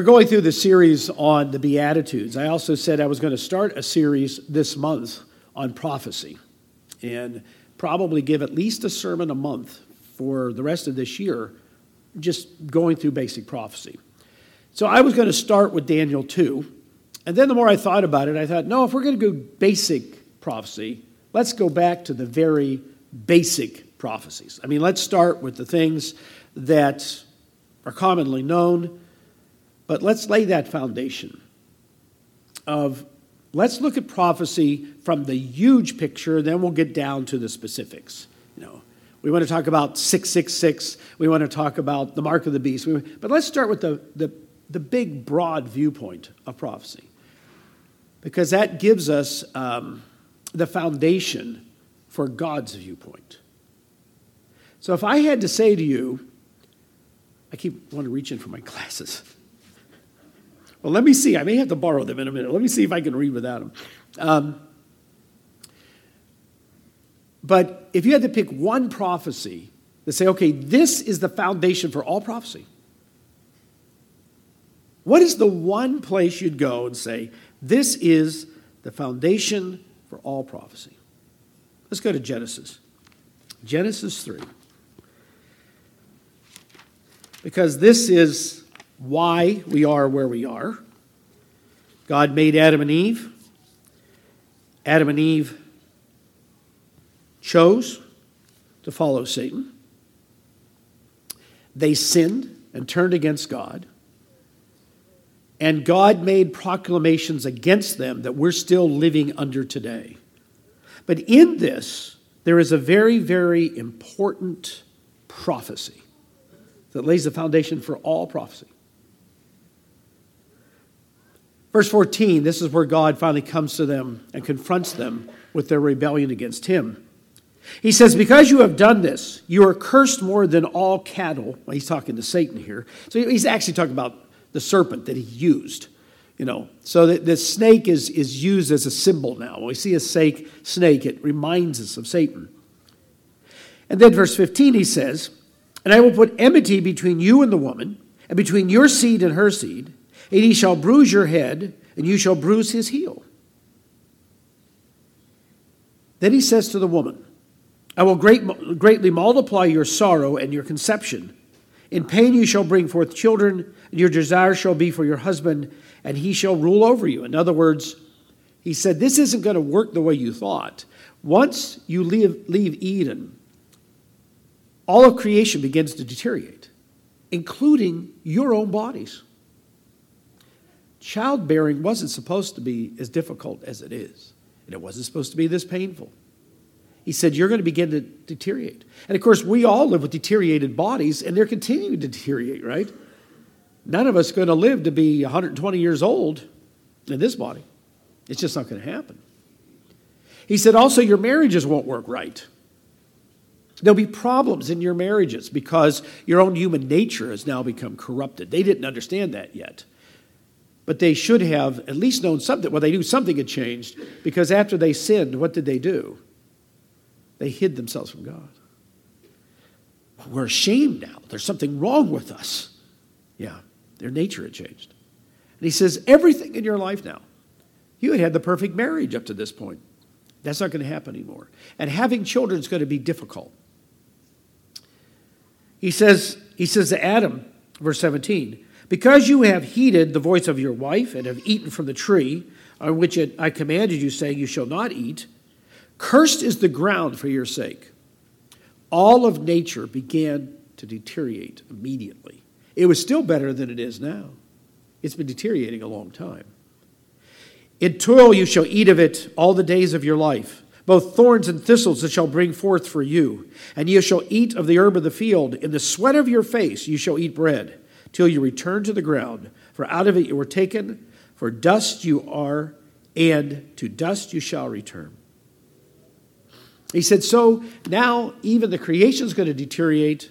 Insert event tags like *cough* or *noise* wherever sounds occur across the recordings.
We're going through the series on the Beatitudes. I also said I was going to start a series this month on prophecy and probably give at least a sermon a month for the rest of this year, just going through basic prophecy. So I was going to start with Daniel 2. And then the more I thought about it, I thought, no, if we're going to go basic prophecy, let's go back to the very basic prophecies. I mean, let's start with the things that are commonly known but let's lay that foundation of let's look at prophecy from the huge picture, then we'll get down to the specifics. You know, we want to talk about 666, we want to talk about the mark of the beast. But let's start with the, the, the big, broad viewpoint of prophecy. Because that gives us um, the foundation for God's viewpoint. So if I had to say to you, I keep wanting to reach in for my glasses. *laughs* Well, let me see. I may have to borrow them in a minute. Let me see if I can read without them. Um, but if you had to pick one prophecy to say, okay, this is the foundation for all prophecy, what is the one place you'd go and say, this is the foundation for all prophecy? Let's go to Genesis. Genesis 3. Because this is why we are where we are. God made Adam and Eve. Adam and Eve chose to follow Satan. They sinned and turned against God. And God made proclamations against them that we're still living under today. But in this, there is a very, very important prophecy that lays the foundation for all prophecy. Verse 14, this is where God finally comes to them and confronts them with their rebellion against him. He says, Because you have done this, you are cursed more than all cattle. Well, he's talking to Satan here. So he's actually talking about the serpent that he used. You know, so the, the snake is, is used as a symbol now. When we see a snake, snake, it reminds us of Satan. And then verse 15, he says, And I will put enmity between you and the woman, and between your seed and her seed and he shall bruise your head, and you shall bruise his heel. Then he says to the woman, I will great, greatly multiply your sorrow and your conception. In pain you shall bring forth children, and your desire shall be for your husband, and he shall rule over you. In other words, he said, This isn't going to work the way you thought. Once you leave, leave Eden, all of creation begins to deteriorate, including your own bodies childbearing wasn't supposed to be as difficult as it is, and it wasn't supposed to be this painful. He said, You're going to begin to deteriorate. And of course, we all live with deteriorated bodies, and they're continuing to deteriorate, right? None of us are going to live to be 120 years old in this body. It's just not going to happen. He said, Also, your marriages won't work right. There'll be problems in your marriages because your own human nature has now become corrupted. They didn't understand that yet. But they should have at least known something. Well, they knew something had changed because after they sinned, what did they do? They hid themselves from God. We're ashamed now. There's something wrong with us. Yeah, their nature had changed. And he says, everything in your life now, you had had the perfect marriage up to this point. That's not going to happen anymore. And having children is going to be difficult. He says, he says to Adam, verse 17, because you have heeded the voice of your wife and have eaten from the tree on which it, I commanded you, saying, You shall not eat, cursed is the ground for your sake. All of nature began to deteriorate immediately. It was still better than it is now. It's been deteriorating a long time. In toil you shall eat of it all the days of your life. Both thorns and thistles it shall bring forth for you. And you shall eat of the herb of the field. In the sweat of your face you shall eat bread till you return to the ground. For out of it you were taken, for dust you are, and to dust you shall return. He said, So now even the creation is going to deteriorate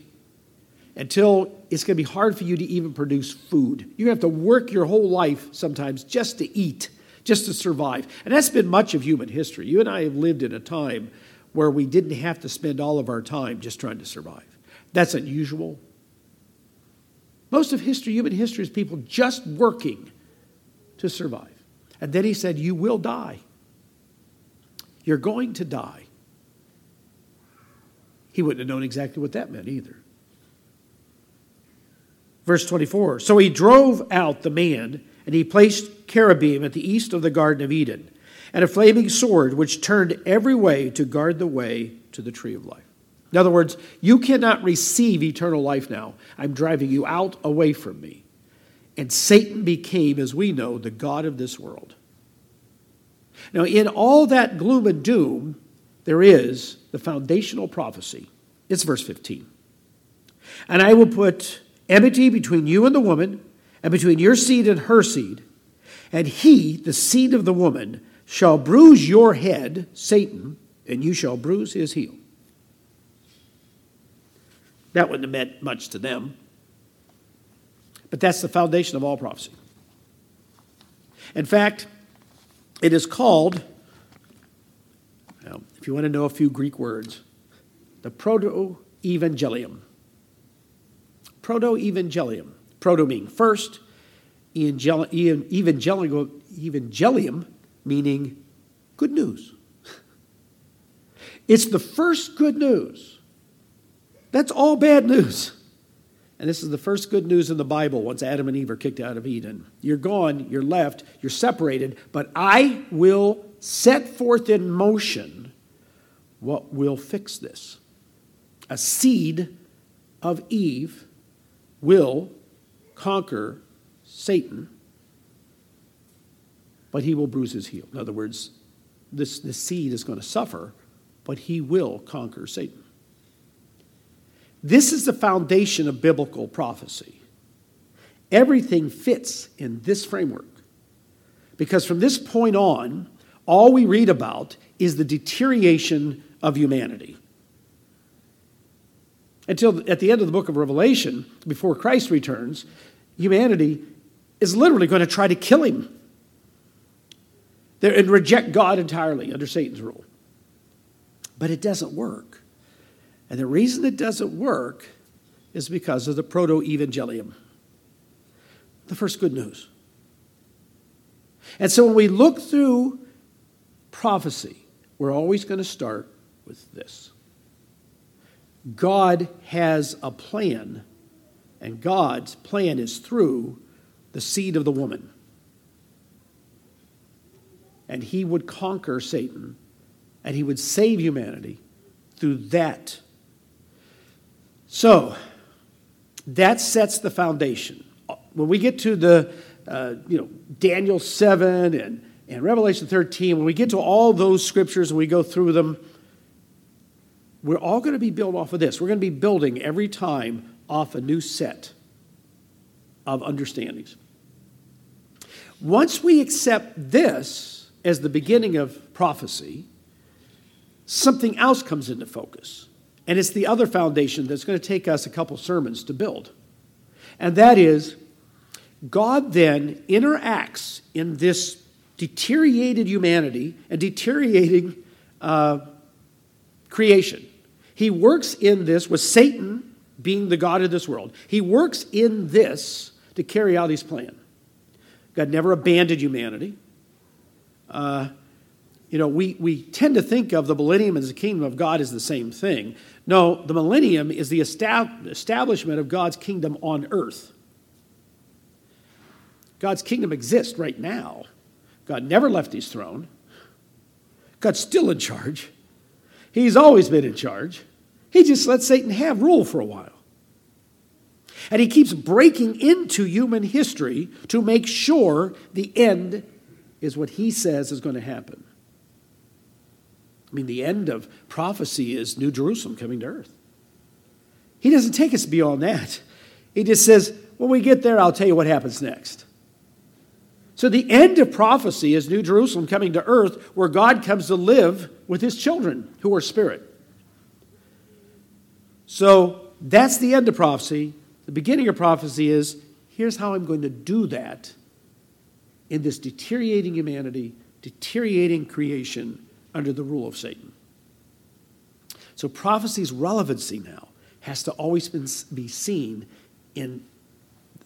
until it's going to be hard for you to even produce food. You have to work your whole life sometimes just to eat, just to survive. And that's been much of human history. You and I have lived in a time where we didn't have to spend all of our time just trying to survive. That's unusual. Most of history, human history, is people just working to survive. And then he said, You will die. You're going to die. He wouldn't have known exactly what that meant either. Verse 24 So he drove out the man, and he placed cherubim at the east of the Garden of Eden, and a flaming sword which turned every way to guard the way to the tree of life. In other words, you cannot receive eternal life now. I'm driving you out away from me. And Satan became, as we know, the God of this world. Now, in all that gloom and doom, there is the foundational prophecy. It's verse 15. And I will put enmity between you and the woman, and between your seed and her seed. And he, the seed of the woman, shall bruise your head, Satan, and you shall bruise his heel. That wouldn't have meant much to them. But that's the foundation of all prophecy. In fact, it is called, well, if you want to know a few Greek words, the proto evangelium. Proto evangelium. Proto meaning first, evangelium, evangelium meaning good news. *laughs* It's the first good news that's all bad news. And this is the first good news in the Bible once Adam and Eve are kicked out of Eden. You're gone, you're left, you're separated, but I will set forth in motion what will fix this. A seed of Eve will conquer Satan, but he will bruise his heel. In other words, this, this seed is going to suffer, but he will conquer Satan. This is the foundation of biblical prophecy. Everything fits in this framework. Because from this point on, all we read about is the deterioration of humanity. Until at the end of the book of Revelation, before Christ returns, humanity is literally going to try to kill him and reject God entirely under Satan's rule. But it doesn't work. And the reason it doesn't work is because of the proto evangelium, the first good news. And so when we look through prophecy, we're always going to start with this God has a plan, and God's plan is through the seed of the woman. And he would conquer Satan, and he would save humanity through that so that sets the foundation. When we get to the, uh, you know, Daniel 7 and, and Revelation 13, when we get to all those scriptures and we go through them, we're all going to be built off of this. We're going to be building every time off a new set of understandings. Once we accept this as the beginning of prophecy, something else comes into focus. And it's the other foundation that's going to take us a couple sermons to build. And that is, God then interacts in this deteriorated humanity and deteriorating uh, creation. He works in this with Satan being the God of this world. He works in this to carry out his plan. God never abandoned humanity. Uh, you know, we, we tend to think of the millennium as the kingdom of God as the same thing. No, the millennium is the establishment of God's kingdom on earth. God's kingdom exists right now. God never left his throne. God's still in charge. He's always been in charge. He just lets Satan have rule for a while. And he keeps breaking into human history to make sure the end is what he says is going to happen. I mean, the end of prophecy is New Jerusalem coming to earth. He doesn't take us beyond that. He just says, when we get there, I'll tell you what happens next. So the end of prophecy is New Jerusalem coming to earth, where God comes to live with his children who are spirit. So that's the end of prophecy. The beginning of prophecy is here's how I'm going to do that in this deteriorating humanity, deteriorating creation under the rule of Satan. So prophecy's relevancy now has to always be seen in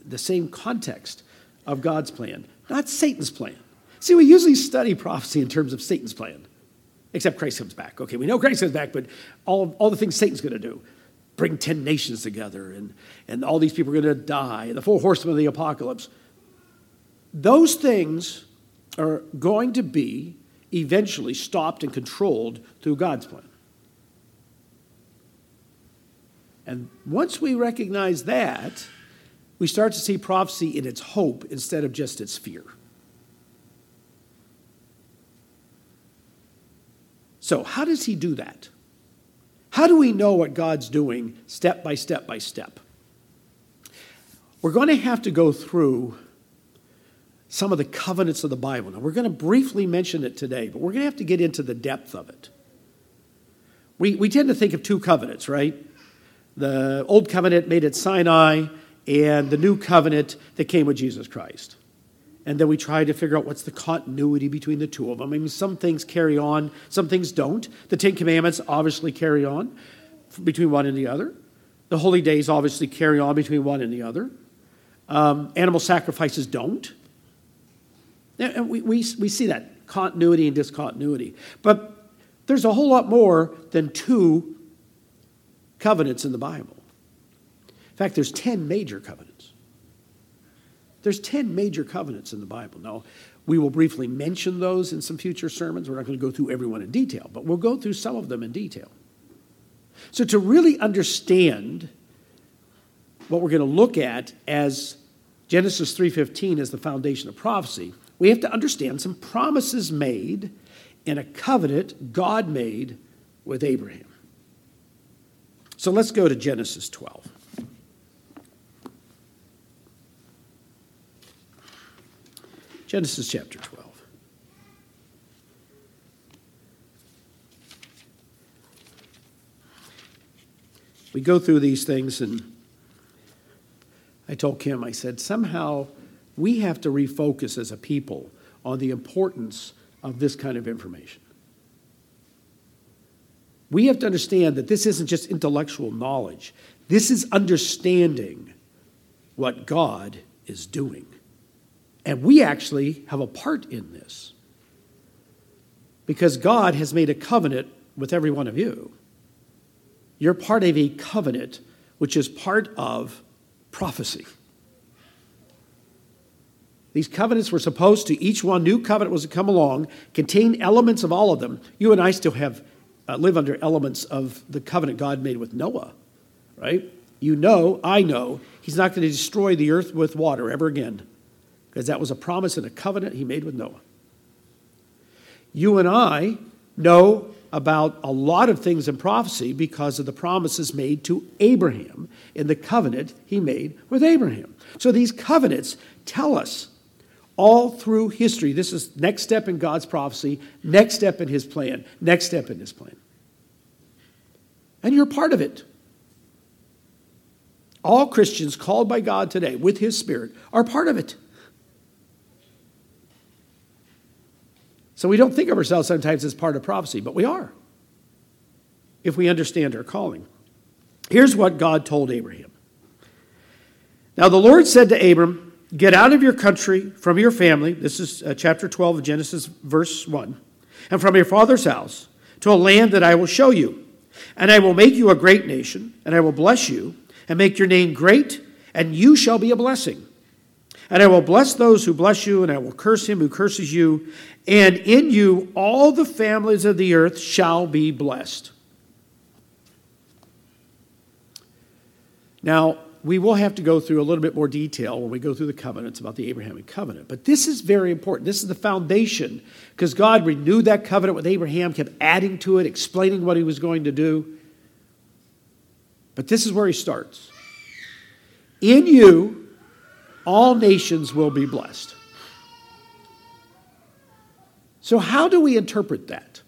the same context of God's plan, not Satan's plan. See, we usually study prophecy in terms of Satan's plan, except Christ comes back. Okay, we know Christ comes back, but all, all the things Satan's going to do bring 10 nations together, and, and all these people are going to die, and the four horsemen of the apocalypse. Those things are going to be eventually stopped and controlled through God's plan. And once we recognize that, we start to see prophecy in its hope instead of just its fear. So, how does he do that? How do we know what God's doing step by step by step? We're going to have to go through some of the covenants of the Bible. Now, we're going to briefly mention it today, but we're going to have to get into the depth of it. We, we tend to think of two covenants, right? The old covenant made at Sinai, and the new covenant that came with Jesus Christ. And then we try to figure out what's the continuity between the two of them. I mean, some things carry on, some things don't. The Ten Commandments obviously carry on between one and the other. The holy days obviously carry on between one and the other. Um, animal sacrifices don't. And we, we, we see that continuity and discontinuity. But there's a whole lot more than two covenants in the Bible. In fact, there's 10 major covenants. There's 10 major covenants in the Bible. Now, we will briefly mention those in some future sermons. We're not going to go through every one in detail, but we'll go through some of them in detail. So, to really understand what we're going to look at as Genesis 3:15 as the foundation of prophecy, we have to understand some promises made in a covenant God made with Abraham. So let's go to Genesis 12. Genesis chapter 12. We go through these things, and I told Kim, I said, somehow we have to refocus as a people on the importance of this kind of information. We have to understand that this isn't just intellectual knowledge, this is understanding what God is doing. And we actually have a part in this because God has made a covenant with every one of you. You're part of a covenant which is part of prophecy. These covenants were supposed to, each one, new covenant was to come along, contain elements of all of them. You and I still have uh, live under elements of the covenant God made with Noah, right? You know, I know, he's not going to destroy the earth with water ever again, because that was a promise and a covenant he made with Noah. You and I know about a lot of things in prophecy because of the promises made to Abraham in the covenant he made with Abraham. So these covenants tell us all through history. This is next step in God's prophecy, next step in his plan, next step in his plan. And you're part of it. All Christians called by God today with his spirit are part of it. So we don't think of ourselves sometimes as part of prophecy, but we are if we understand our calling. Here's what God told Abraham. Now the Lord said to Abram, Get out of your country, from your family. This is uh, chapter 12 of Genesis, verse 1. And from your father's house to a land that I will show you. And I will make you a great nation, and I will bless you, and make your name great, and you shall be a blessing. And I will bless those who bless you, and I will curse him who curses you. And in you all the families of the earth shall be blessed. Now, we will have to go through a little bit more detail when we go through the covenants about the Abrahamic covenant. But this is very important. This is the foundation because God renewed that covenant with Abraham, kept adding to it, explaining what he was going to do. But this is where he starts. In you, all nations will be blessed. So, how do we interpret that?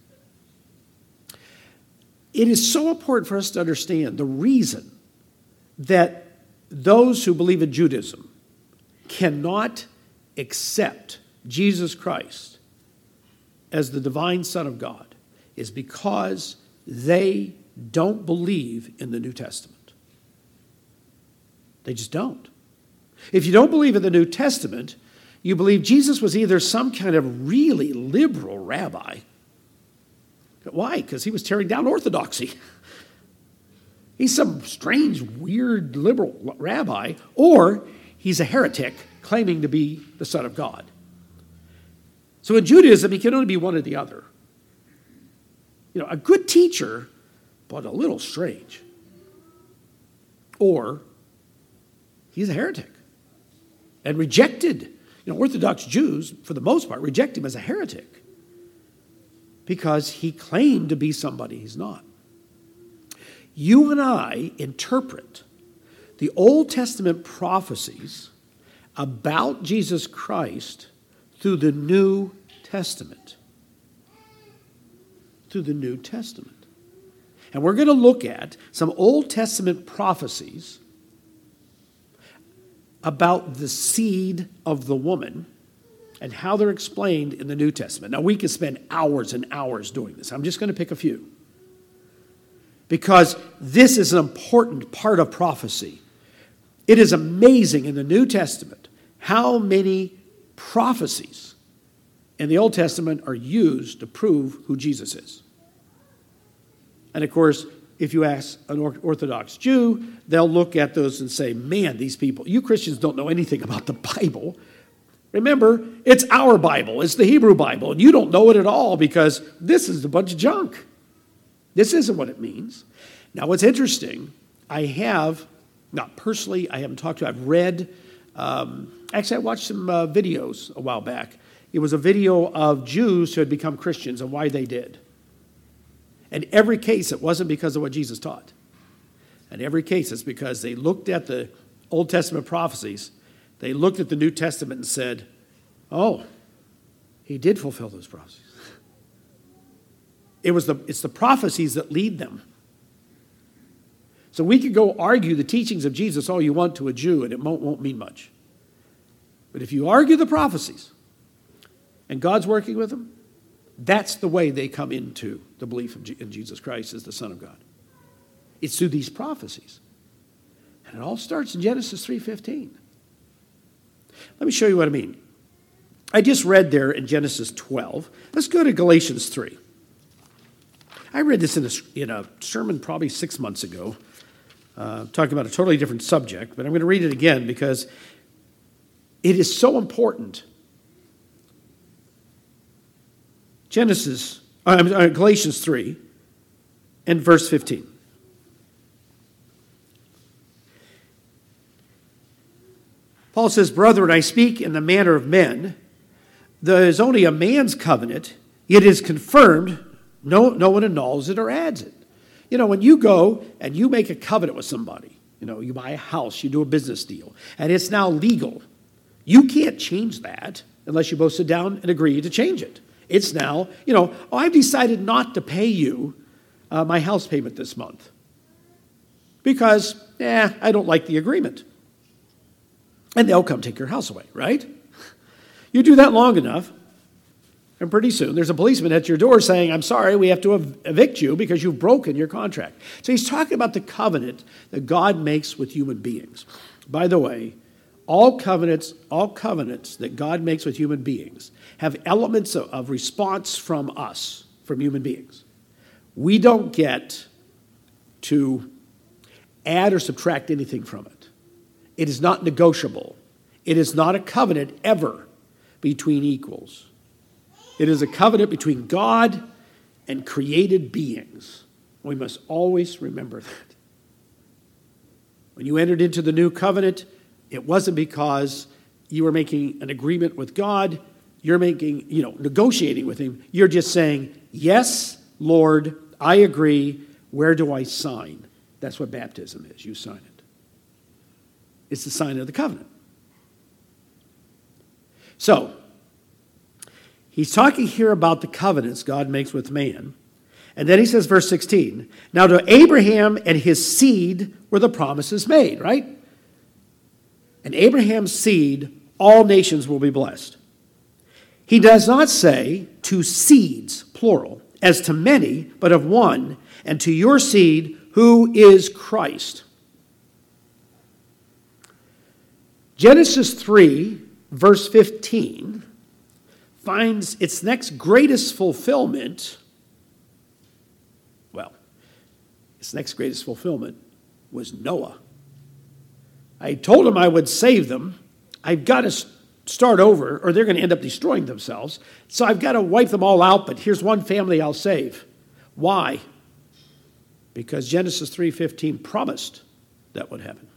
It is so important for us to understand the reason that those who believe in Judaism cannot accept Jesus Christ as the divine Son of God is because they don't believe in the New Testament. They just don't. If you don't believe in the New Testament, you believe Jesus was either some kind of really liberal rabbi. Why? Because he was tearing down orthodoxy. *laughs* He's some strange, weird liberal rabbi, or he's a heretic claiming to be the Son of God. So in Judaism, he can only be one or the other. You know, a good teacher, but a little strange. Or he's a heretic and rejected. You know, Orthodox Jews, for the most part, reject him as a heretic because he claimed to be somebody he's not. You and I interpret the Old Testament prophecies about Jesus Christ through the New Testament. Through the New Testament. And we're going to look at some Old Testament prophecies about the seed of the woman and how they're explained in the New Testament. Now, we could spend hours and hours doing this. I'm just going to pick a few. Because this is an important part of prophecy. It is amazing in the New Testament how many prophecies in the Old Testament are used to prove who Jesus is. And of course, if you ask an Orthodox Jew, they'll look at those and say, Man, these people, you Christians don't know anything about the Bible. Remember, it's our Bible, it's the Hebrew Bible, and you don't know it at all because this is a bunch of junk. This isn't what it means. Now, what's interesting, I have, not personally, I haven't talked to, I've read, um, actually, I watched some uh, videos a while back. It was a video of Jews who had become Christians and why they did. In every case, it wasn't because of what Jesus taught. In every case, it's because they looked at the Old Testament prophecies they looked at the New Testament and said, oh, he did fulfill those prophecies. It was the, it's the prophecies that lead them. So we could go argue the teachings of Jesus all you want to a Jew, and it won't, won't mean much. But if you argue the prophecies and God's working with them, that's the way they come into the belief in Jesus Christ as the Son of God. It's through these prophecies. And it all starts in Genesis 3:15. Let me show you what I mean. I just read there in Genesis 12. Let's go to Galatians 3. I read this in a, in a sermon probably six months ago, uh, talking about a totally different subject, but I'm going to read it again because it is so important. Genesis, uh, Galatians 3 and verse 15. Paul says, Brethren, I speak in the manner of men. There is only a man's covenant, it is confirmed. No, no one annuls it or adds it. You know, when you go and you make a covenant with somebody, you know, you buy a house, you do a business deal, and it's now legal, you can't change that unless you both sit down and agree to change it. It's now, you know, oh, I've decided not to pay you uh, my house payment this month because, eh, I don't like the agreement and they'll come take your house away, right? You do that long enough, and pretty soon there's a policeman at your door saying, I'm sorry, we have to evict you because you've broken your contract. So he's talking about the covenant that God makes with human beings. By the way, all covenants, all covenants that God makes with human beings have elements of, of response from us, from human beings. We don't get to add or subtract anything from it. It is not negotiable. It is not a covenant ever between equals. It is a covenant between God and created beings. We must always remember that. When you entered into the new covenant, it wasn't because you were making an agreement with God, you're making, you know, negotiating with Him. You're just saying, Yes, Lord, I agree. Where do I sign? That's what baptism is. You sign it. It's the sign of the covenant. So, he's talking here about the covenants God makes with man. And then he says, verse 16, now to Abraham and his seed were the promises made, right? And Abraham's seed, all nations will be blessed. He does not say to seeds, plural, as to many, but of one, and to your seed, who is Christ. Genesis 3, verse 15, finds its next greatest fulfillment. Well, its next greatest fulfillment was Noah. I told him I would save them. I've got to start over, or they're going to end up destroying themselves. So I've got to wipe them all out, but here's one family I'll save. Why? Because Genesis 3:15 promised that would happen.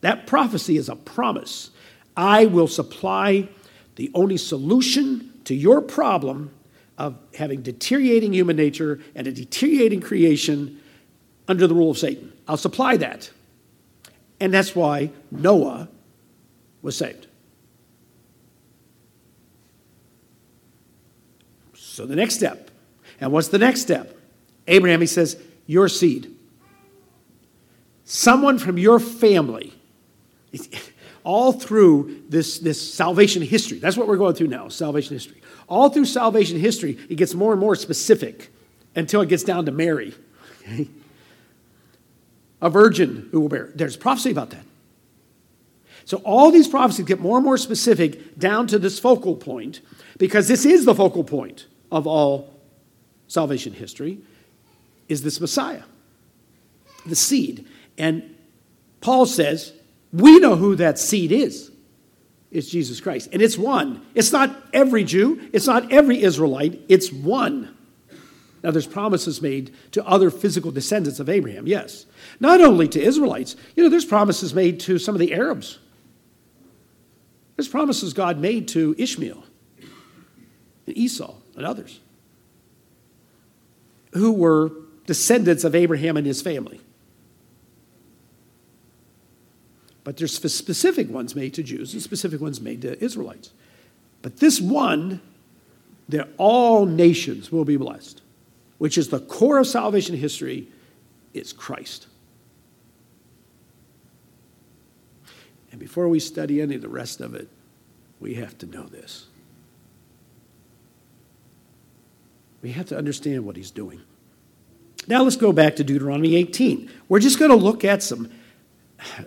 That prophecy is a promise. I will supply the only solution to your problem of having deteriorating human nature and a deteriorating creation under the rule of Satan. I'll supply that. And that's why Noah was saved. So the next step. And what's the next step? Abraham, he says, your seed. Someone from your family. All through this, this salvation history. That's what we're going through now, salvation history. All through salvation history, it gets more and more specific until it gets down to Mary. Okay? A virgin who will bear. There's prophecy about that. So all these prophecies get more and more specific down to this focal point because this is the focal point of all salvation history is this Messiah, the seed. And Paul says, we know who that seed is. It's Jesus Christ. And it's one. It's not every Jew, it's not every Israelite, it's one. Now, there's promises made to other physical descendants of Abraham, yes. Not only to Israelites, you know, there's promises made to some of the Arabs. There's promises God made to Ishmael and Esau and others who were descendants of Abraham and his family. But there's specific ones made to Jews and specific ones made to Israelites. But this one, that all nations will be blessed, which is the core of salvation history, is Christ. And before we study any of the rest of it, we have to know this. We have to understand what he's doing. Now let's go back to Deuteronomy 18. We're just going to look at some,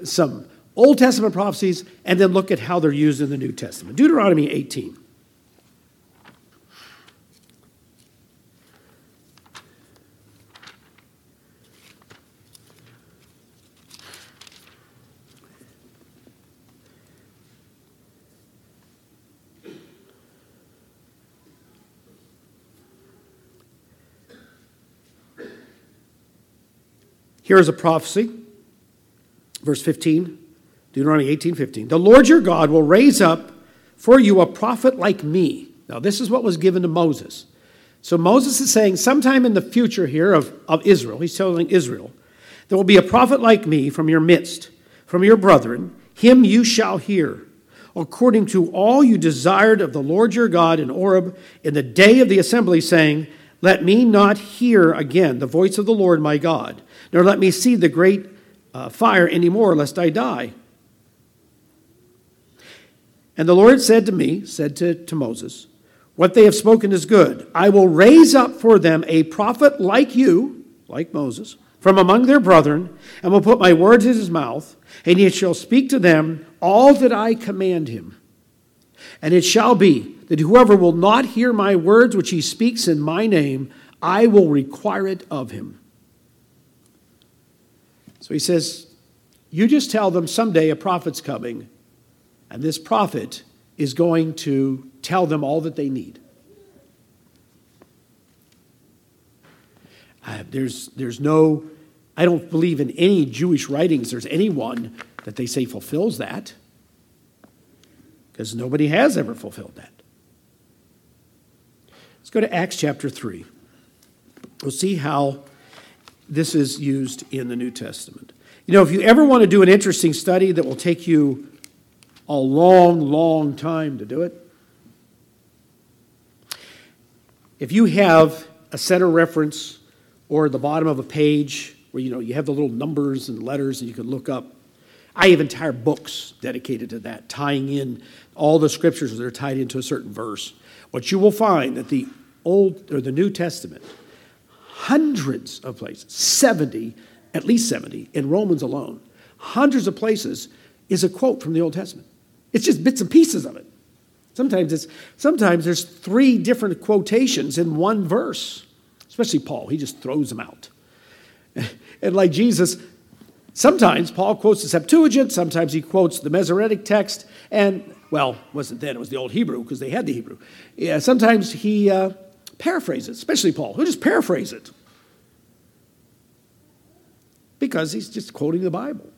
some Old Testament prophecies and then look at how they're used in the New Testament. Deuteronomy 18. Here is a prophecy, verse 15, Deuteronomy 18 15. The Lord your God will raise up for you a prophet like me. Now, this is what was given to Moses. So Moses is saying, sometime in the future here of, of Israel, he's telling Israel, there will be a prophet like me from your midst, from your brethren. Him you shall hear, according to all you desired of the Lord your God in Horeb in the day of the assembly, saying, Let me not hear again the voice of the Lord my God nor let me see the great uh, fire any more, lest I die. And the Lord said to me, said to, to Moses, What they have spoken is good. I will raise up for them a prophet like you, like Moses, from among their brethren, and will put my words in his mouth, and he shall speak to them all that I command him. And it shall be that whoever will not hear my words which he speaks in my name, I will require it of him. So he says, You just tell them someday a prophet's coming, and this prophet is going to tell them all that they need. Uh, there's, there's no, I don't believe in any Jewish writings there's anyone that they say fulfills that, because nobody has ever fulfilled that. Let's go to Acts chapter 3. We'll see how this is used in the New Testament. You know, if you ever want to do an interesting study that will take you a long, long time to do it, if you have a center reference or the bottom of a page where you know you have the little numbers and letters and you can look up I have entire books dedicated to that, tying in all the scriptures that are tied into a certain verse. What you will find that the Old or the New Testament hundreds of places, 70, at least 70, in Romans alone, hundreds of places is a quote from the Old Testament. It's just bits and pieces of it. Sometimes it's sometimes there's three different quotations in one verse. Especially Paul, he just throws them out. *laughs* And like Jesus, sometimes Paul quotes the Septuagint, sometimes he quotes the Masoretic text, and well, wasn't then, it was the Old Hebrew because they had the Hebrew. Yeah, sometimes he uh, paraphrases, especially Paul, who just paraphrase it because he's just quoting the Bible.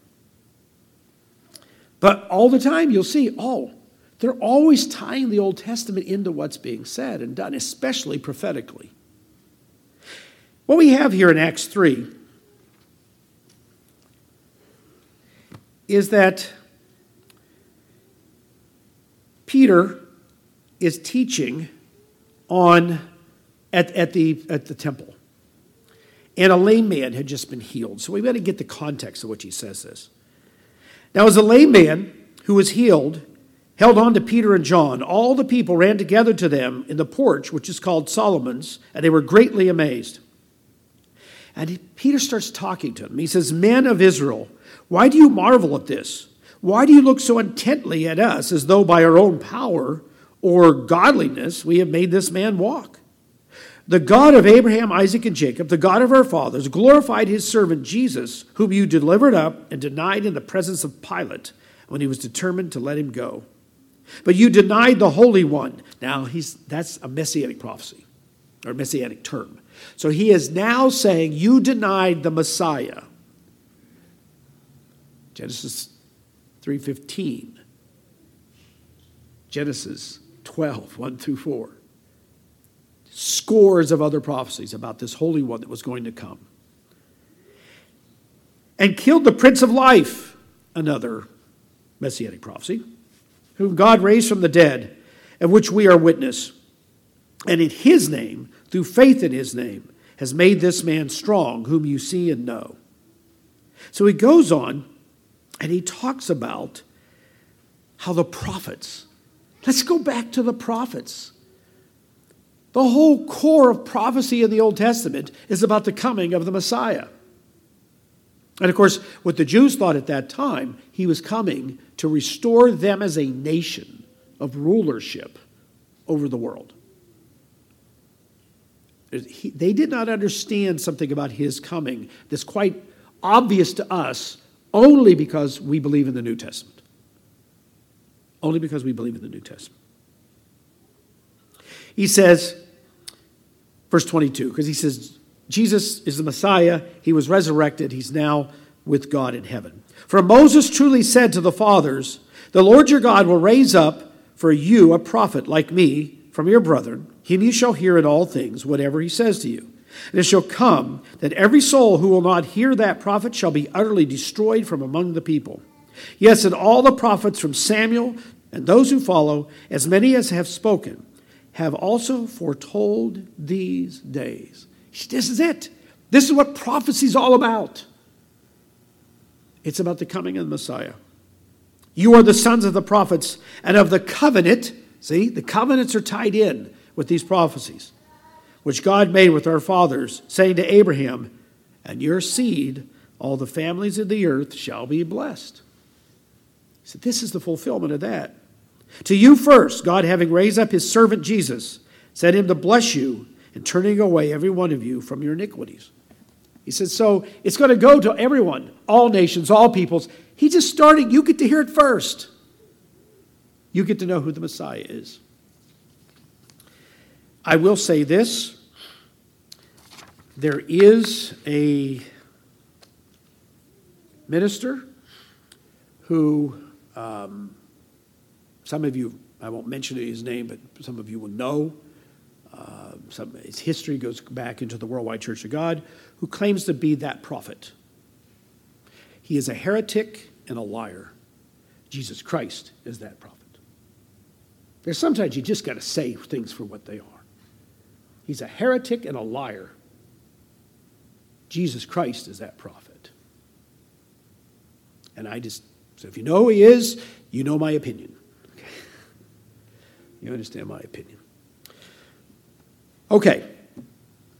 But all the time you'll see, oh, they're always tying the Old Testament into what's being said and done, especially prophetically. What we have here in Acts 3 is that Peter is teaching on at, at, the, at the temple. And a lame man had just been healed. So we've got to get the context of which he says this. Now, as a lame man who was healed held on to Peter and John, all the people ran together to them in the porch, which is called Solomon's, and they were greatly amazed. And Peter starts talking to them. He says, Men of Israel, why do you marvel at this? Why do you look so intently at us as though by our own power or godliness we have made this man walk? The God of Abraham, Isaac, and Jacob, the God of our fathers, glorified his servant Jesus, whom you delivered up and denied in the presence of Pilate when he was determined to let him go. But you denied the Holy One. Now, he's, that's a messianic prophecy or messianic term. So he is now saying, You denied the Messiah. Genesis 3:15. Genesis 12, 1 through 4 scores of other prophecies about this Holy One that was going to come. And killed the Prince of Life, another messianic prophecy, whom God raised from the dead, of which we are witness. And in his name, through faith in his name, has made this man strong, whom you see and know. So he goes on and he talks about how the prophets, let's go back to the prophets. The whole core of prophecy in the Old Testament is about the coming of the Messiah. And of course, what the Jews thought at that time, he was coming to restore them as a nation of rulership over the world. they did not understand something about his coming that's quite obvious to us only because we believe in the New Testament. Only because we believe in the New Testament. He says, verse 22, because he says, Jesus is the Messiah. He was resurrected. He's now with God in heaven. For Moses truly said to the fathers, The Lord your God will raise up for you a prophet like me from your brethren. Him you shall hear in all things, whatever he says to you. And it shall come that every soul who will not hear that prophet shall be utterly destroyed from among the people. Yes, and all the prophets from Samuel and those who follow, as many as have spoken, have also foretold these days. This is it. This is what prophecy is all about. It's about the coming of the Messiah. You are the sons of the prophets and of the covenant. See, the covenants are tied in with these prophecies, which God made with our fathers, saying to Abraham, And your seed, all the families of the earth shall be blessed. So, this is the fulfillment of that. To you first, God, having raised up his servant Jesus, sent him to bless you and turning away every one of you from your iniquities. He says, so it's going to go to everyone, all nations, all peoples. He just started, you get to hear it first. You get to know who the Messiah is. I will say this there is a minister who um, some of you, I won't mention his name, but some of you will know. Uh, some, his history goes back into the Worldwide Church of God, who claims to be that prophet. He is a heretic and a liar. Jesus Christ is that prophet. There's sometimes you just got to say things for what they are. He's a heretic and a liar. Jesus Christ is that prophet. And I just, so if you know who he is, you know my opinion. You understand my opinion. Okay,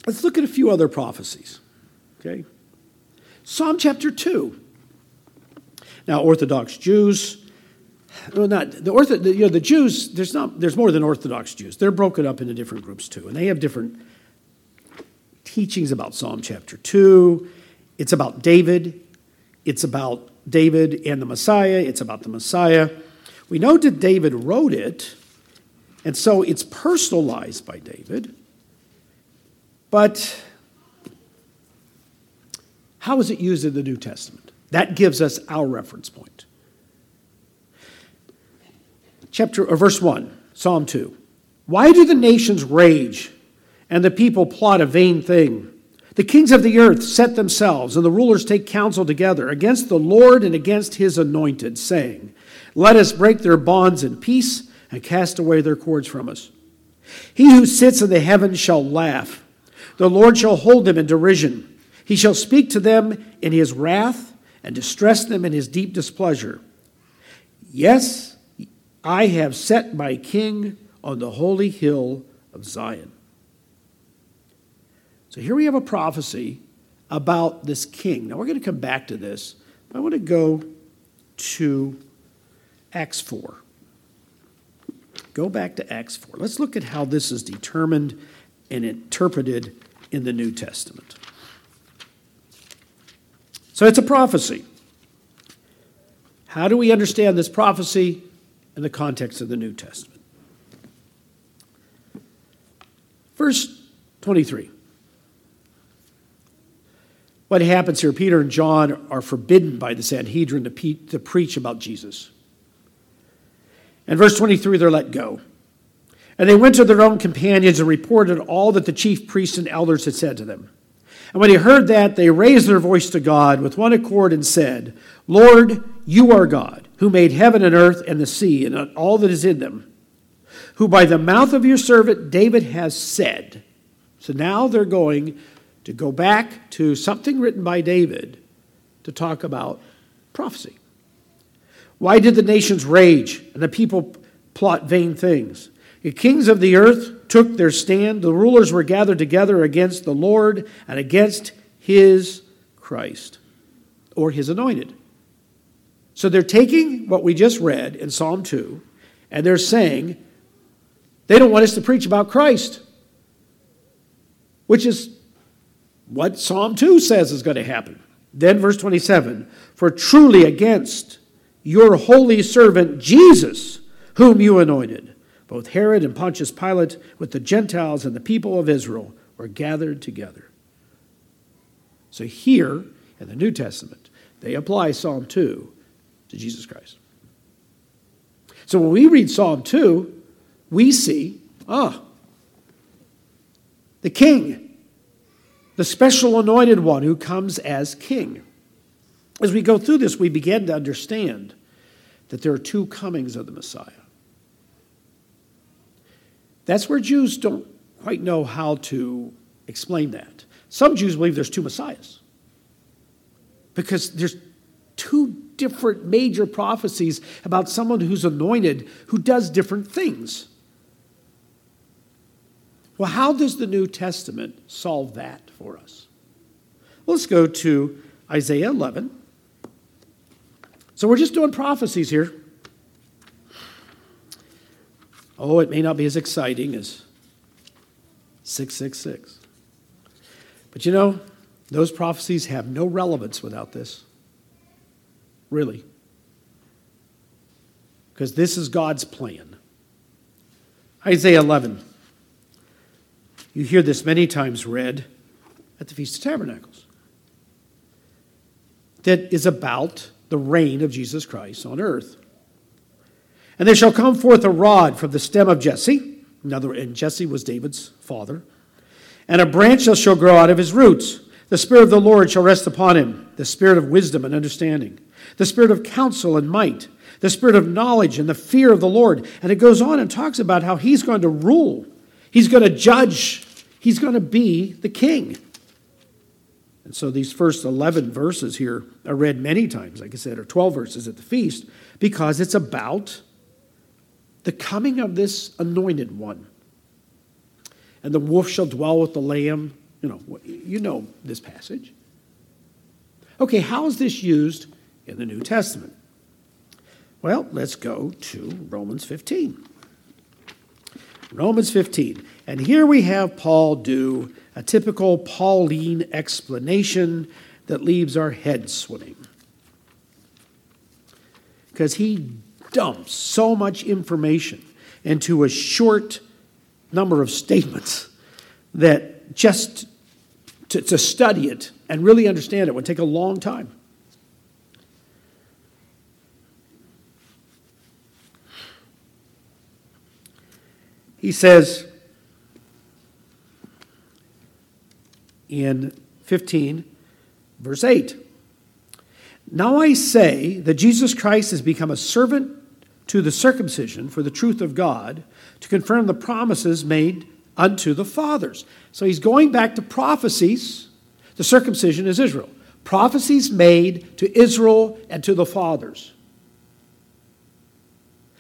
let's look at a few other prophecies. Okay? Psalm chapter 2. Now, Orthodox Jews, well, not the Ortho, the, you know, the Jews. There's not. There's more than Orthodox Jews. They're broken up into different groups too, and they have different teachings about Psalm chapter two. It's about David. It's about David and the Messiah. It's about the Messiah. We know that David wrote it, and so it's personalized by David. But how is it used in the New Testament? That gives us our reference point. Chapter or verse 1, Psalm 2. Why do the nations rage and the people plot a vain thing? The kings of the earth set themselves, and the rulers take counsel together against the Lord and against his anointed, saying, Let us break their bonds in peace and cast away their cords from us. He who sits in the heavens shall laugh. The Lord shall hold them in derision. He shall speak to them in his wrath and distress them in his deep displeasure. Yes, I have set my king on the holy hill of Zion. So here we have a prophecy about this king. Now we're going to come back to this. I want to go to Acts 4. Go back to Acts 4. Let's look at how this is determined and interpreted in the New Testament. So it's a prophecy. How do we understand this prophecy in the context of the New Testament? Verse 23. What happens here? Peter and John are forbidden by the Sanhedrin to, pe- to preach about Jesus. In verse 23, they're let go. And they went to their own companions and reported all that the chief priests and elders had said to them. And when he heard that, they raised their voice to God with one accord and said, Lord, you are God, who made heaven and earth and the sea and all that is in them, who by the mouth of your servant David has said. So now they're going to go back to something written by David to talk about prophecy. Why did the nations rage and the people plot vain things? The kings of the earth took their stand. The rulers were gathered together against the Lord and against his Christ or his anointed. So they're taking what we just read in Psalm 2 and they're saying they don't want us to preach about Christ, which is what Psalm 2 says is going to happen. Then, verse 27 For truly against your holy servant Jesus, whom you anointed, both Herod and Pontius Pilate, with the Gentiles and the people of Israel, were gathered together. So, here in the New Testament, they apply Psalm 2 to Jesus Christ. So, when we read Psalm 2, we see, ah, the king the special anointed one who comes as king. As we go through this, we begin to understand that there are two comings of the Messiah. That's where Jews don't quite know how to explain that. Some Jews believe there's two Messiahs because there's two different major prophecies about someone who's anointed who does different things. Well, how does the New Testament solve that for us? Let's go to Isaiah 11. So we're just doing prophecies here. Oh, it may not be as exciting as 666. But you know, those prophecies have no relevance without this. Really. Because this is God's plan. Isaiah 11. You hear this many times read at the Feast of Tabernacles. That is about the reign of Jesus Christ on earth. And there shall come forth a rod from the stem of Jesse. Another, and Jesse was David's father. And a branch shall grow out of his roots. The Spirit of the Lord shall rest upon him, the Spirit of wisdom and understanding, the Spirit of counsel and might, the Spirit of knowledge and the fear of the Lord. And it goes on and talks about how he's going to rule He's going to judge, he's going to be the king. And so these first 11 verses here are read many times, like I said, or 12 verses at the feast, because it's about the coming of this anointed one. And the wolf shall dwell with the lamb. You know, you know this passage. Okay, how is this used in the New Testament. Well, let's go to Romans 15. Romans 15. And here we have Paul do a typical Pauline explanation that leaves our heads swimming. Because he dumps so much information into a short number of statements that just to, to study it and really understand it would take a long time. He says in 15, verse 8 Now I say that Jesus Christ has become a servant to the circumcision for the truth of God to confirm the promises made unto the fathers. So he's going back to prophecies. The circumcision is Israel. Prophecies made to Israel and to the fathers.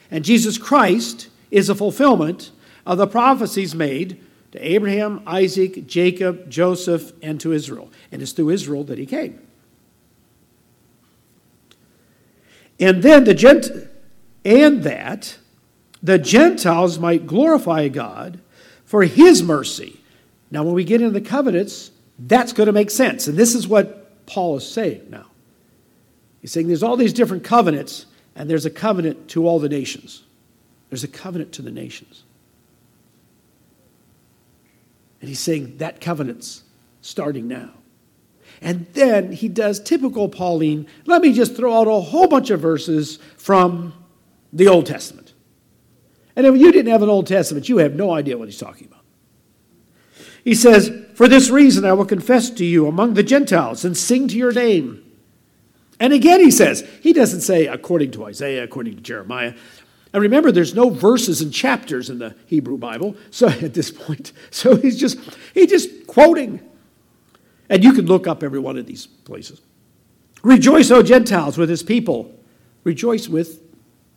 And Jesus Christ is a fulfillment of the prophecies made to Abraham, Isaac, Jacob, Joseph, and to Israel. And it's through Israel that he came. And then the Gent and that the Gentiles might glorify God for his mercy. Now, when we get into the covenants, that's going to make sense. And this is what Paul is saying now. He's saying there's all these different covenants, and there's a covenant to all the nations. There's a covenant to the nations. And he's saying that covenant's starting now. And then he does typical Pauline, let me just throw out a whole bunch of verses from the Old Testament. And if you didn't have an Old Testament, you have no idea what he's talking about. He says, For this reason I will confess to you among the Gentiles and sing to your name. And again he says, he doesn't say according to Isaiah, according to Jeremiah. And remember, there's no verses and chapters in the Hebrew Bible, so *laughs* at this point. So he's just he's just quoting. And you can look up every one of these places. Rejoice, O Gentiles, with his people. Rejoice with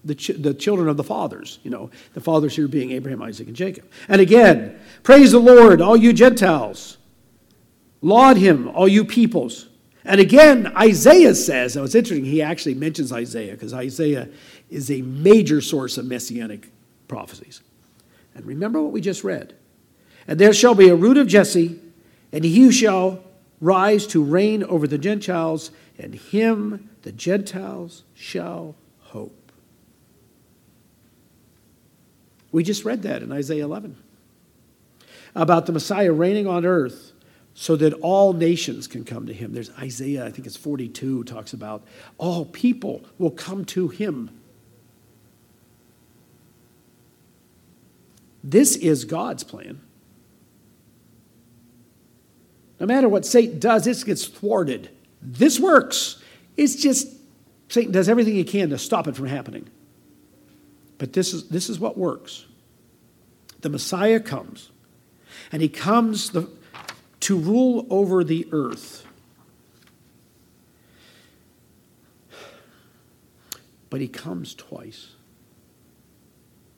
the, ch- the children of the fathers, you know, the fathers here being Abraham, Isaac, and Jacob. And again, praise the Lord, all you Gentiles. Laud him, all you peoples. And again, Isaiah says, now it's interesting, he actually mentions Isaiah because Isaiah is a major source of messianic prophecies. And remember what we just read. And there shall be a root of Jesse, and he shall rise to reign over the Gentiles, and him the Gentiles shall hope. We just read that in Isaiah 11 about the Messiah reigning on earth so that all nations can come to him. There's Isaiah, I think it's 42, talks about all people will come to him. This is God's plan. No matter what Satan does, this gets thwarted. This works. It's just Satan does everything he can to stop it from happening. But this is, this is what works. The Messiah comes, and he comes the, to rule over the earth. But he comes twice.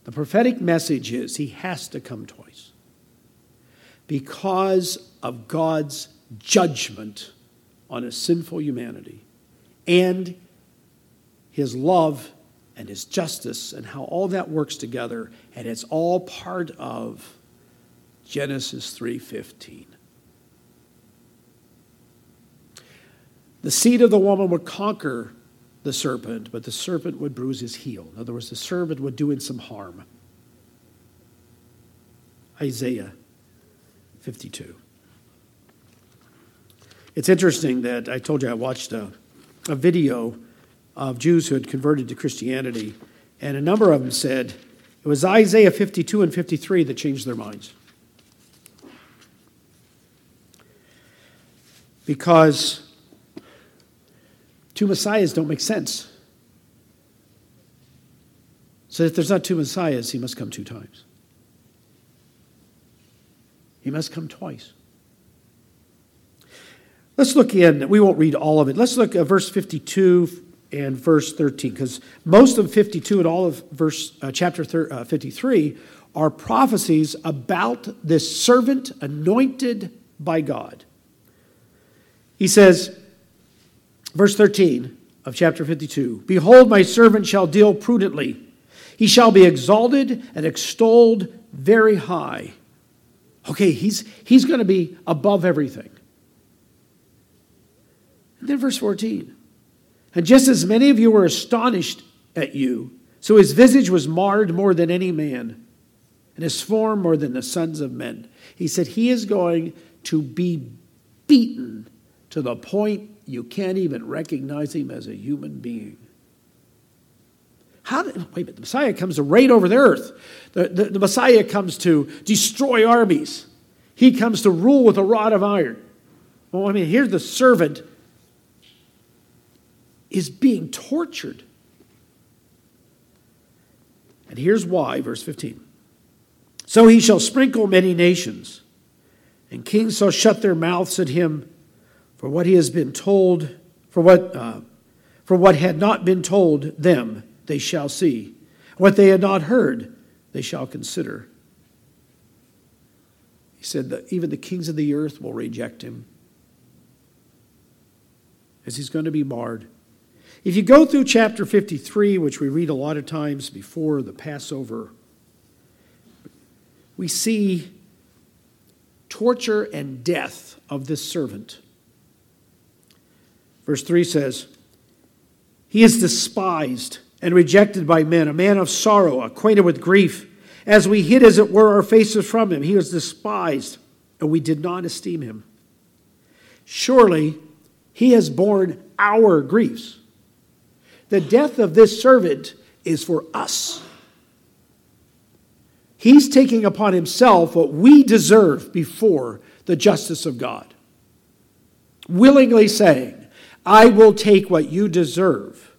The prophetic message is he has to come twice because of God's judgment on a sinful humanity and his love and his justice and how all that works together and it's all part of Genesis 3:15. The seed of the woman would conquer the serpent, but the serpent would bruise his heel. In other words, the serpent would do him some harm. Isaiah 52. It's interesting that I told you I watched a, a video of Jews who had converted to Christianity, and a number of them said it was Isaiah 52 and 53 that changed their minds. Because two messiahs don't make sense. So if there's not two messiahs, he must come two times. He must come twice. Let's look in, we won't read all of it. Let's look at verse 52 and verse 13, because most of 52 and all of verse uh, chapter thir- uh, 53 are prophecies about this servant anointed by God. He says, verse 13 of chapter 52 Behold, my servant shall deal prudently, he shall be exalted and extolled very high. Okay, he's, he's going to be above everything. And then verse 14. And just as many of you were astonished at you, so his visage was marred more than any man, and his form more than the sons of men. He said, He is going to be beaten to the point you can't even recognize him as a human being. How did, wait a minute, the Messiah comes to reign over the earth. The, the, the Messiah comes to destroy armies. He comes to rule with a rod of iron. Well, I mean, here's the servant is being tortured. And here's why, verse 15. So he shall sprinkle many nations, and kings shall shut their mouths at him for what he has been told, for what, uh, for what had not been told them, they shall see. What they had not heard, they shall consider. He said that even the kings of the earth will reject him, as he's going to be marred. If you go through chapter 53, which we read a lot of times before the Passover, we see torture and death of this servant. Verse 3 says, He is despised and rejected by men, a man of sorrow, acquainted with grief. As we hid, as it were, our faces from him, he was despised, and we did not esteem him. Surely he has borne our griefs the death of this servant is for us. He's taking upon himself what we deserve before the justice of God. Willingly saying, I will take what you deserve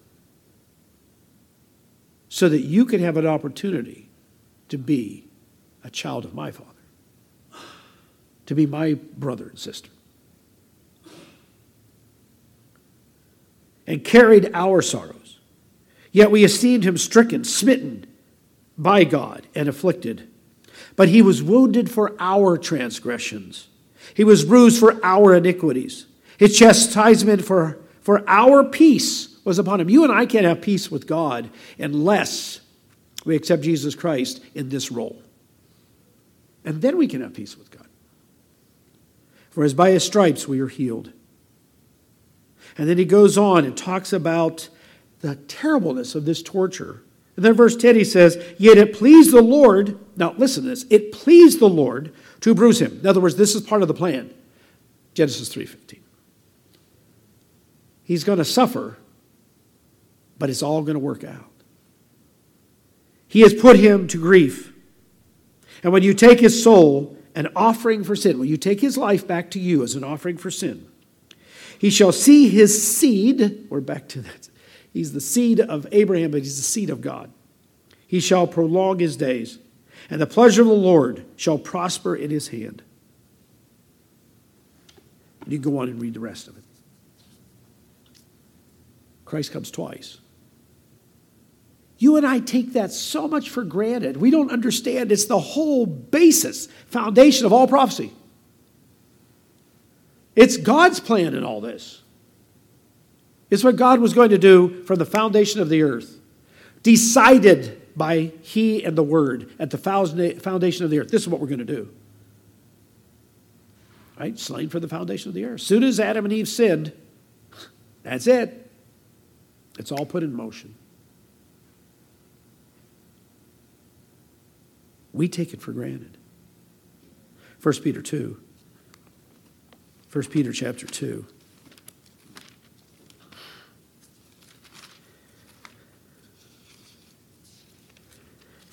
so that you can have an opportunity to be a child of my Father, to be my brother and sister. And carried our sorrows. Yet we esteemed him stricken, smitten by God, and afflicted. But he was wounded for our transgressions, he was bruised for our iniquities. His chastisement for, for our peace was upon him. You and I can't have peace with God unless we accept Jesus Christ in this role. And then we can have peace with God. For as by his stripes we are healed. And then he goes on and talks about the terribleness of this torture. And then verse 10 he says, Yet it pleased the Lord, now listen to this, it pleased the Lord to bruise him. In other words, this is part of the plan. Genesis 3:15. He's going to suffer, but it's all going to work out. He has put him to grief. And when you take his soul, an offering for sin, when you take his life back to you as an offering for sin, he shall see his seed, we're back to that, He's the seed of Abraham, but he's the seed of God. He shall prolong his days, and the pleasure of the Lord shall prosper in his hand. And you go on and read the rest of it. Christ comes twice. You and I take that so much for granted. We don't understand it's the whole basis, foundation of all prophecy. It's God's plan in all this. It's what God was going to do from the foundation of the earth, decided by He and the Word at the foundation of the earth. This is what we're going to do. Right? Slain for the foundation of the earth. As soon as Adam and Eve sinned, that's it. It's all put in motion. We take it for granted. 1 Peter 2. 1 Peter chapter 2.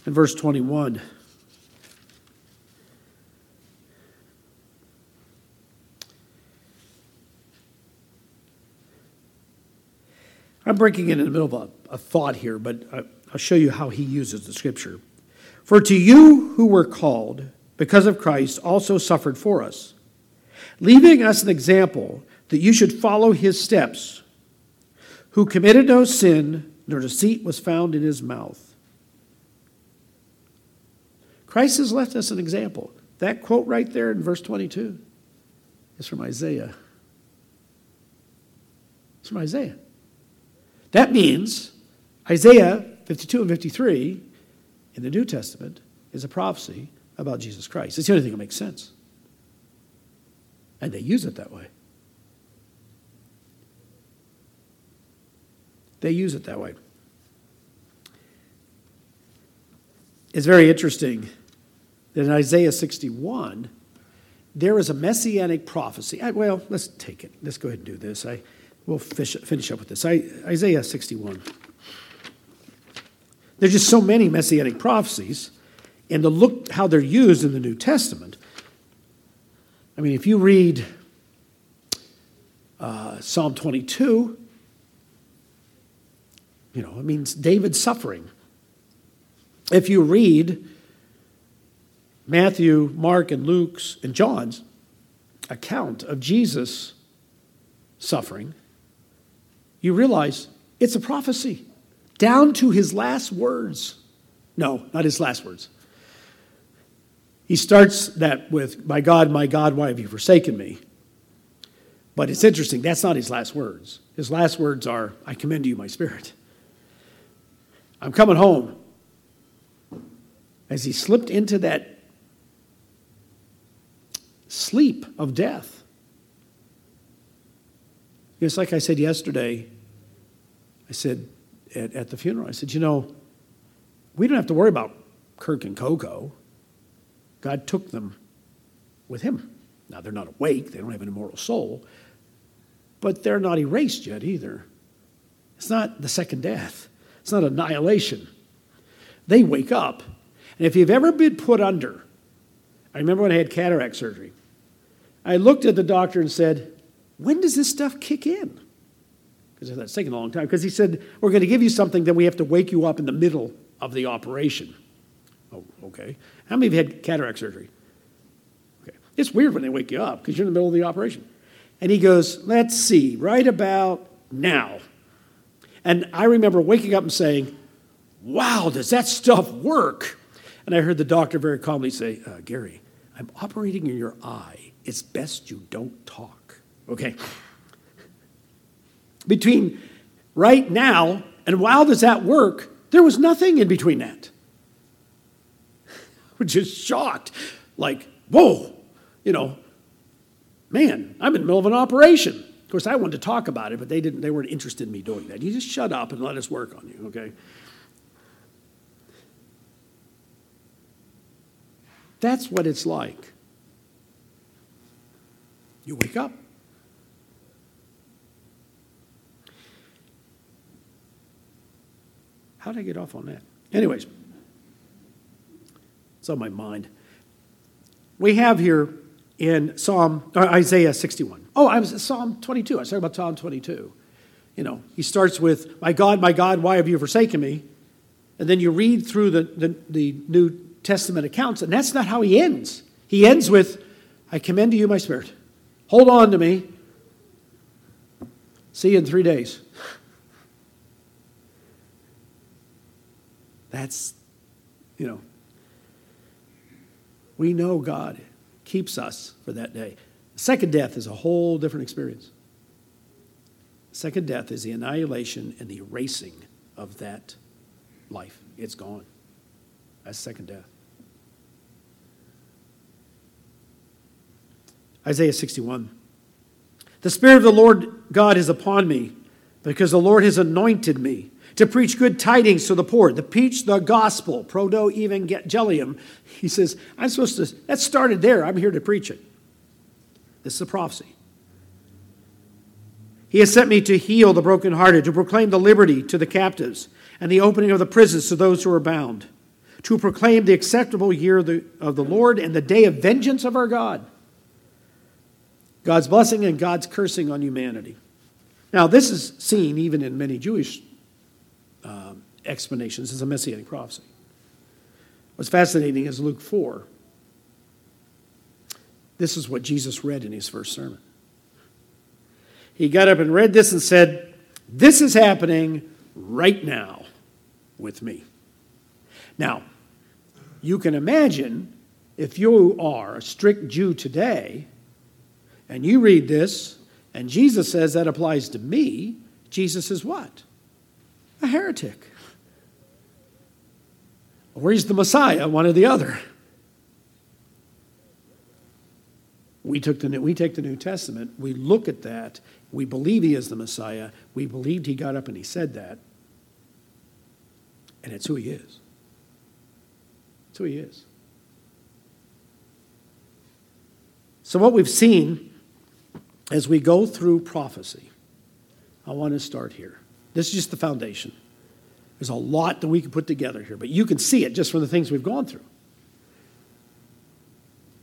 And verse 21. I'm breaking it in the middle of a, a thought here, but I'll show you how he uses the scripture. For to you who were called, because of Christ, also suffered for us, leaving us an example that you should follow his steps, who committed no sin, nor deceit was found in his mouth. Christ has left us an example. That quote right there in verse 22 is from Isaiah. It's from Isaiah. That means Isaiah 52 and 53 in the New Testament is a prophecy about Jesus Christ. It's the only thing that makes sense. And they use it that way. They use it that way. It's very interesting that in Isaiah 61, there is a messianic prophecy. I, well, let's take it. Let's go ahead and do this. I, we'll fish, finish up with this. I, Isaiah 61. There's just so many messianic prophecies, and to look how they're used in the New Testament. I mean, if you read uh, Psalm 22, you know, it means David's suffering. If you read Matthew, Mark, and Luke's and John's account of Jesus suffering, you realize it's a prophecy down to his last words. No, not his last words. He starts that with, My God, my God, why have you forsaken me? But it's interesting, that's not his last words. His last words are, I commend to you my spirit. I'm coming home. As he slipped into that sleep of death. It's like I said yesterday. I said at, at the funeral, I said, you know, we don't have to worry about Kirk and Coco. God took them with him. Now, they're not awake, they don't have an immortal soul, but they're not erased yet either. It's not the second death, it's not annihilation. They wake up. And if you've ever been put under, I remember when I had cataract surgery, I looked at the doctor and said, When does this stuff kick in? Because that's taking a long time. Because he said, We're going to give you something, then we have to wake you up in the middle of the operation. Oh, okay. How many of you had cataract surgery? Okay. It's weird when they wake you up because you're in the middle of the operation. And he goes, Let's see, right about now. And I remember waking up and saying, Wow, does that stuff work? And I heard the doctor very calmly say, uh, Gary, I'm operating in your eye. It's best you don't talk. Okay. Between right now and while does that work, there was nothing in between that. *laughs* We're just shocked. Like, whoa, you know, man, I'm in the middle of an operation. Of course, I wanted to talk about it, but they didn't, they weren't interested in me doing that. You just shut up and let us work on you, okay? That's what it's like. You wake up. How did I get off on that? Anyways, it's on my mind. We have here in Psalm uh, Isaiah 61. Oh, I was Psalm 22. I was talking about Psalm 22. You know, he starts with, "My God, my God, why have you forsaken me?" And then you read through the, the, the New Testament accounts, and that's not how he ends. He ends with, "I commend to you my spirit. Hold on to me. See you in three days." *laughs* That's, you know, we know God keeps us for that day. Second death is a whole different experience. Second death is the annihilation and the erasing of that life. It's gone. That's second death. Isaiah 61. The Spirit of the Lord God is upon me because the Lord has anointed me to preach good tidings to the poor, to preach the gospel, proto evangelium. He says, I'm supposed to, that started there. I'm here to preach it. This is a prophecy. He has sent me to heal the brokenhearted, to proclaim the liberty to the captives, and the opening of the prisons to those who are bound, to proclaim the acceptable year of the, of the Lord and the day of vengeance of our God. God's blessing and God's cursing on humanity. Now, this is seen even in many Jewish um, explanations as a messianic prophecy. What's fascinating is Luke 4. This is what Jesus read in his first sermon. He got up and read this and said, This is happening right now with me. Now, you can imagine if you are a strict Jew today and you read this and Jesus says that applies to me, Jesus is what? A heretic. Or he's the Messiah, one or the other. We, took the, we take the New Testament, we look at that, we believe he is the Messiah, we believed he got up and he said that, and it's who he is. It's who he is. So, what we've seen as we go through prophecy, I want to start here. This is just the foundation. There's a lot that we can put together here, but you can see it just from the things we've gone through.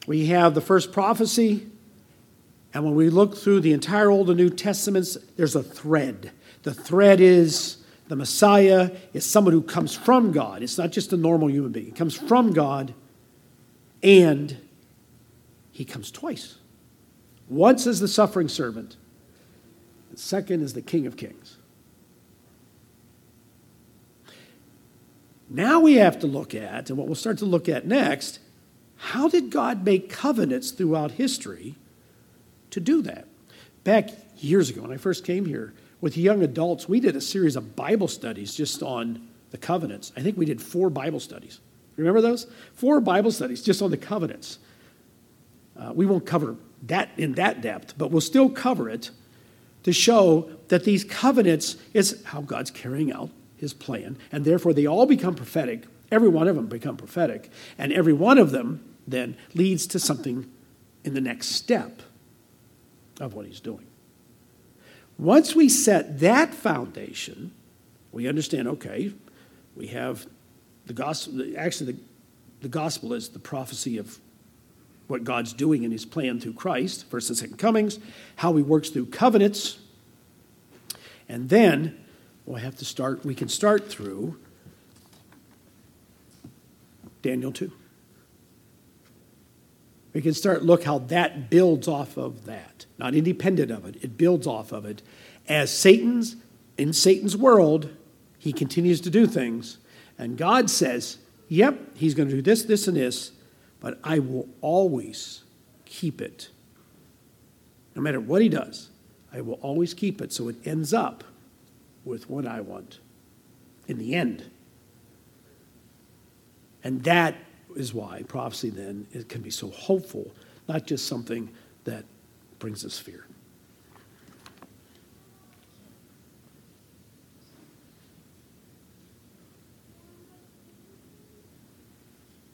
We have the first prophecy, and when we look through the entire Old and New Testaments, there's a thread. The thread is the Messiah is someone who comes from God. It's not just a normal human being, he comes from God, and he comes twice. Once as the suffering servant, and second as the King of Kings. Now we have to look at, and what we'll start to look at next, how did God make covenants throughout history to do that? Back years ago, when I first came here, with young adults, we did a series of Bible studies just on the covenants. I think we did four Bible studies. Remember those? Four Bible studies just on the covenants. Uh, we won't cover that in that depth, but we'll still cover it to show that these covenants is how God's carrying out his plan, and therefore they all become prophetic. Every one of them become prophetic, and every one of them then leads to something in the next step of what he's doing. Once we set that foundation, we understand okay, we have the gospel, actually, the, the gospel is the prophecy of what God's doing in his plan through Christ, first and second comings, how he works through covenants. And then we'll have to start, we can start through Daniel 2. We can start look how that builds off of that, not independent of it. It builds off of it. As Satan's in Satan's world, he continues to do things, and God says, "Yep, he's going to do this, this, and this, but I will always keep it. No matter what he does, I will always keep it so it ends up with what I want in the end." And that is why prophecy then it can be so hopeful, not just something that brings us fear.